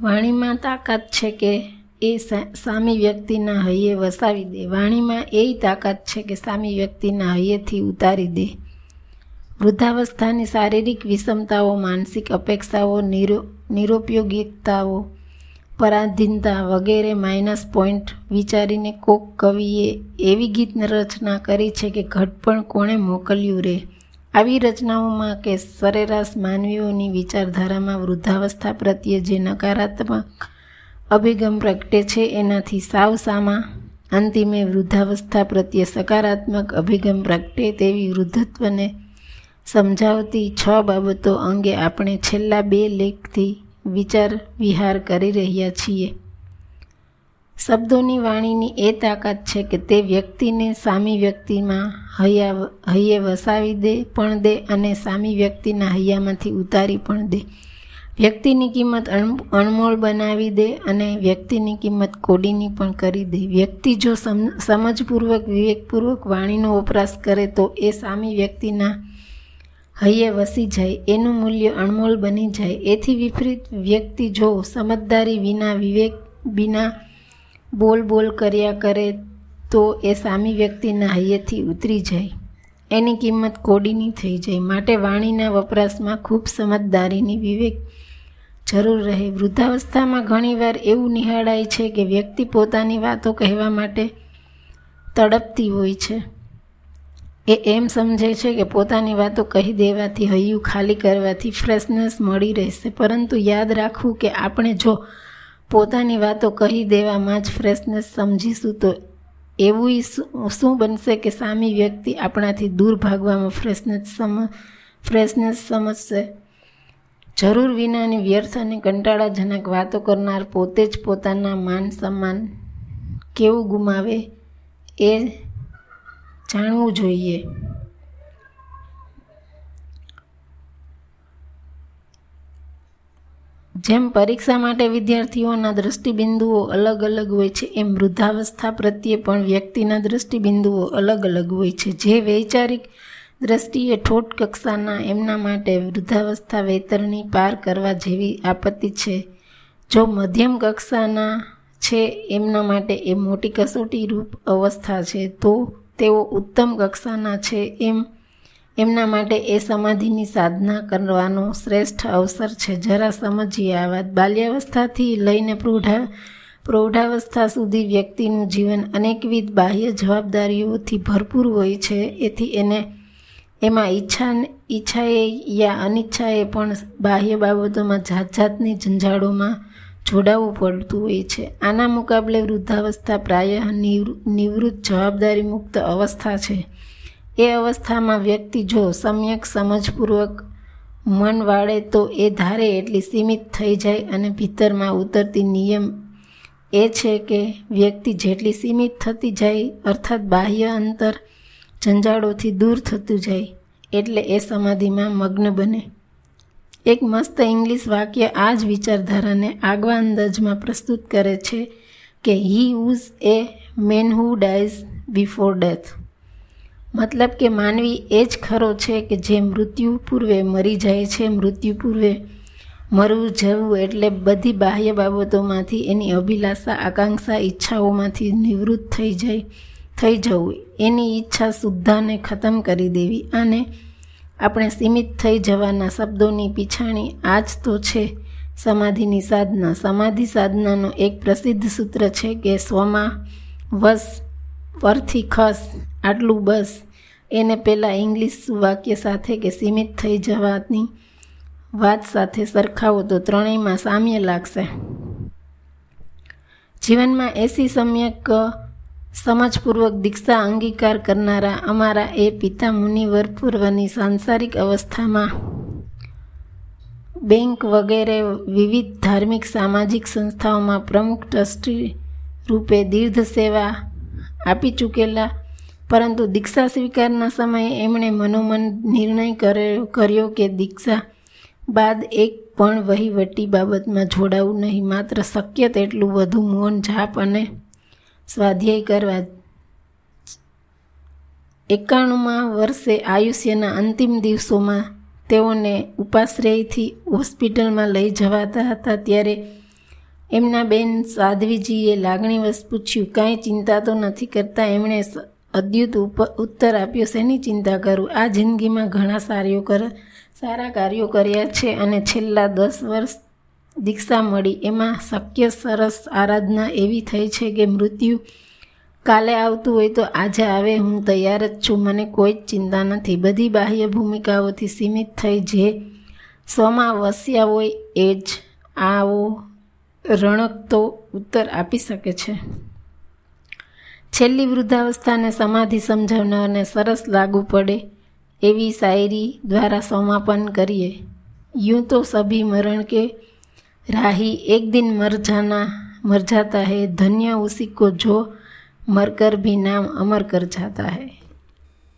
વાણીમાં તાકાત છે કે એ સામી વ્યક્તિના હૈયે વસાવી દે. વાણીમાં એ તાકાત છે કે સામી વ્યક્તિના હૈયેથી ઉતારી દે. વૃદ્ધાવસ્થાની શારીરિક વિષમતાઓ, માનસિક અપેક્ષાઓ, નિરો નિરુપયોગિકતાઓ પરાધીનતા વગેરે માઇનસ પોઈન્ટ વિચારીને કોક કવિએ એવી ગીત રચના કરી છે કે ઘટપણ કોણે મોકલ્યું રે. આવી રચનાઓમાં કે સરેરાશ માનવીઓની વિચારધારામાં વૃદ્ધાવસ્થા પ્રત્યે જે નકારાત્મક અભિગમ પ્રગટે છે, એનાથી સાવ સામા અંતિમે વૃદ્ધાવસ્થા પ્રત્યે સકારાત્મક અભિગમ પ્રગટે તેવી વૃદ્ધત્વને સમજાવતી છ બાબતો અંગે આપણે છેલ્લા બે લેખથી વિચાર વિહાર કરી રહ્યા છીએ. શબ્દોની વાણીની એ તાકાત છે કે તે વ્યક્તિને સામી વ્યક્તિમાં હૈયા હૈયે વસાવી દે, પણ દે અને સામી વ્યક્તિના હૈયામાંથી ઉતારી પણ દે. વ્યક્તિની કિંમત અણમોલ બનાવી દે અને વ્યક્તિની કિંમત કોડીની પણ કરી દે. વ્યક્તિ જો સમજપૂર્વક, વિવેકપૂર્વક વાણીનો વપરાશ કરે તો એ સામી વ્યક્તિના હૈયે વસી જાય, એનું મૂલ્ય અણમોલ બની જાય. એથી વિપરીત વ્યક્તિ જો સમજદારી વિના વિવેક, વિના બોલ બોલ કર્યા કરે તો એ સામી વ્યક્તિના હૈયેથી ઉતરી જાય. એની કિંમત કોડીની થઈ જાય. માટે વાણીના વપરાશમાં ખૂબ સમજદારીની વિવેક જરૂર રહે. વૃદ્ધાવસ્થામાં ઘણીવાર એવું નિહાળાય છે કે વ્યક્તિ પોતાની વાતો કહેવા માટે તડપતી હોય છે. એ એમ સમજે છે કે પોતાની વાતો કહી દેવાથી હૈયું ખાલી કરવાથી ફ્રેશનેસ મળી રહેશે. પરંતુ યાદ રાખવું કે આપણે જો પોતાની વાતો કહી દેવામાં જ ફ્રેશનેસ સમજીશું તો એવું શું બનશે કે સામી વ્યક્તિ આપણાથી દૂર ભાગવામાં ફ્રેશનેસ સમ ફ્રેશનેસ સમજશે? જરૂર વિનાની વ્યર્થ અને કંટાળાજનક વાતો કરનાર પોતે જ પોતાના માન સન્માન કેવું ગુમાવે એ જાણવું જોઈએ. જેમ પરીક્ષા માટે વિદ્યાર્થીઓના દૃષ્ટિબિંદુઓ અલગ અલગ હોય છે, એમ વૃદ્ધાવસ્થા પ્રત્યે પણ વ્યક્તિના દૃષ્ટિબિંદુઓ અલગ અલગ હોય છે. જે વૈચારિક દ્રષ્ટિએ ઠોટ કક્ષાના એમના માટે વૃદ્ધાવસ્થા વેતરણી પાર કરવા જેવી આપત્તિ છે. જો મધ્યમ કક્ષાના છે એમના માટે એ મોટી કસોટી રૂપ અવસ્થા છે, તો તેઓ ઉત્તમ કક્ષાના છે એમ એમના માટે એ સમાધિની સાધના કરવાનો શ્રેષ્ઠ અવસર છે. જરા સમજીએ આ વાત. બાલ્યાવસ્થાથી લઈને પ્રૌઢા, પ્રૌઢાવસ્થા સુધી વ્યક્તિનું જીવન અનેકવિધ બાહ્ય જવાબદારીઓથી ભરપૂર હોય છે. એથી એને, એમાં ઈચ્છા, ઈચ્છાએ યા અનિચ્છાએ પણ બાહ્ય બાબતોમાં જાત જાતની ઝંઝાળોમાં જોડાવવું પડતું હોય છે. આના મુકાબલે વૃદ્ધાવસ્થા પ્રાય નિવૃત્ત જવાબદારી મુક્ત અવસ્થા છે. એ અવસ્થામાં વ્યક્તિ જો સમ્યક, સમજપૂર્વક મન વાળે તો એ ધારે એટલી સીમિત થઈ જાય અને ભીતરમાં ઉતરતી નિયમ એ છે કે વ્યક્તિ જેટલી સીમિત થતી જાય, અર્થાત બાહ્ય અંતર ઝંઝાળોથી દૂર થતું જાય, એટલે એ સમાધિમાં મગ્ન બને. એક મસ્ત ઇંગ્લિશ વાક્ય આ જ વિચારધારાને આગવા અંદાજમાં પ્રસ્તુત કરે છે કે he was a man who dies before death મતલબ કે માનવી એ જ ખરો છે કે જે મૃત્યુ પૂર્વે મરી જાય છે. મૃત્યુ પૂર્વે મરવું, જવું એટલે બધી બાહ્ય બાબતોમાંથી એની અભિલાષા, આકાંક્ષા, ઈચ્છાઓમાંથી નિવૃત્ત થઈ જાય થઈ જવું. એની ઈચ્છા શુદ્ધાને ખતમ કરી દેવી અને આપણે સીમિત થઈ જવાના શબ્દોની પીછાણી આ જ તો છે. સમાધિની સાધના સમાધિ સાધનાનો એક પ્રસિદ્ધ સૂત્ર છે કે સ્વમાં વસ પરથી ખસ. આટલું બસ. એને પહેલાં ઇંગ્લિશ વાક્ય સાથે કે સીમિત થઈ જવાની વાત સાથે સરખાવો તો ત્રણેયમાં સામ્ય લાગશે. જીવનમાં એસી સમ્યક, સમજપૂર્વક દીક્ષા અંગીકાર કરનારા અમારા એ પિતા મુનિવર પૂર્વની સાંસારિક અવસ્થામાં બેંક વગેરે વિવિધ ધાર્મિક સામાજિક સંસ્થાઓમાં પ્રમુખ ટ્રસ્ટી રૂપે દીર્ઘ સેવા આપી ચૂકેલા પરંતુ દીક્ષા સ્વીકારના સમયે એમણે મનોમન નિર્ણય કર્યો કે દીક્ષા બાદ એક પણ વહીવટી બાબતમાં જોડાવું નહીં, માત્ર શક્ય તેટલું વધુ મૌન જાપ અને સ્વાધ્યાય કરવા. એકાણુંમાં વર્ષે આયુષ્યના અંતિમ દિવસોમાં તેઓને ઉપાશ્રયથી હોસ્પિટલમાં લઈ જવાતા હતા, ત્યારે એમના બેન સાધ્વીજીએ લાગણીવશ પૂછ્યું, કાંઈ ચિંતા તો નથી કરતા? એમણે અદ્યુત ઉત્તર આપ્યો, શેની ચિંતા કરું? આ જિંદગીમાં ઘણા સારીઓ કર, સારા કાર્યો કર્યા છે અને છેલ્લા દસ વર્ષ દીક્ષા મળી. એમાં શક્ય સરસ આરાધના એવી થઈ છે કે મૃત્યુ કાલે આવતું હોય તો આજે આવે, હું તૈયાર જ છું. મને કોઈ જ ચિંતા નથી. બધી બાહ્ય ભૂમિકાઓથી સીમિત થઈ જે સ્વમાં વસ્યા હોય એ જ આવો રણકતો ઉત્તર આપી શકે છે. છેલ્લી વૃદ્ધાવસ્થાને સમાધિ સમજાવનારને સરસ લાગુ પડે એવી શાયરી દ્વારા સમાપન કરીએ यूं तो सभी मरण के राही एक दिन मर जाना मर जाता है धन्य उसी को जो मरकर भी नाम अमर कर जाता है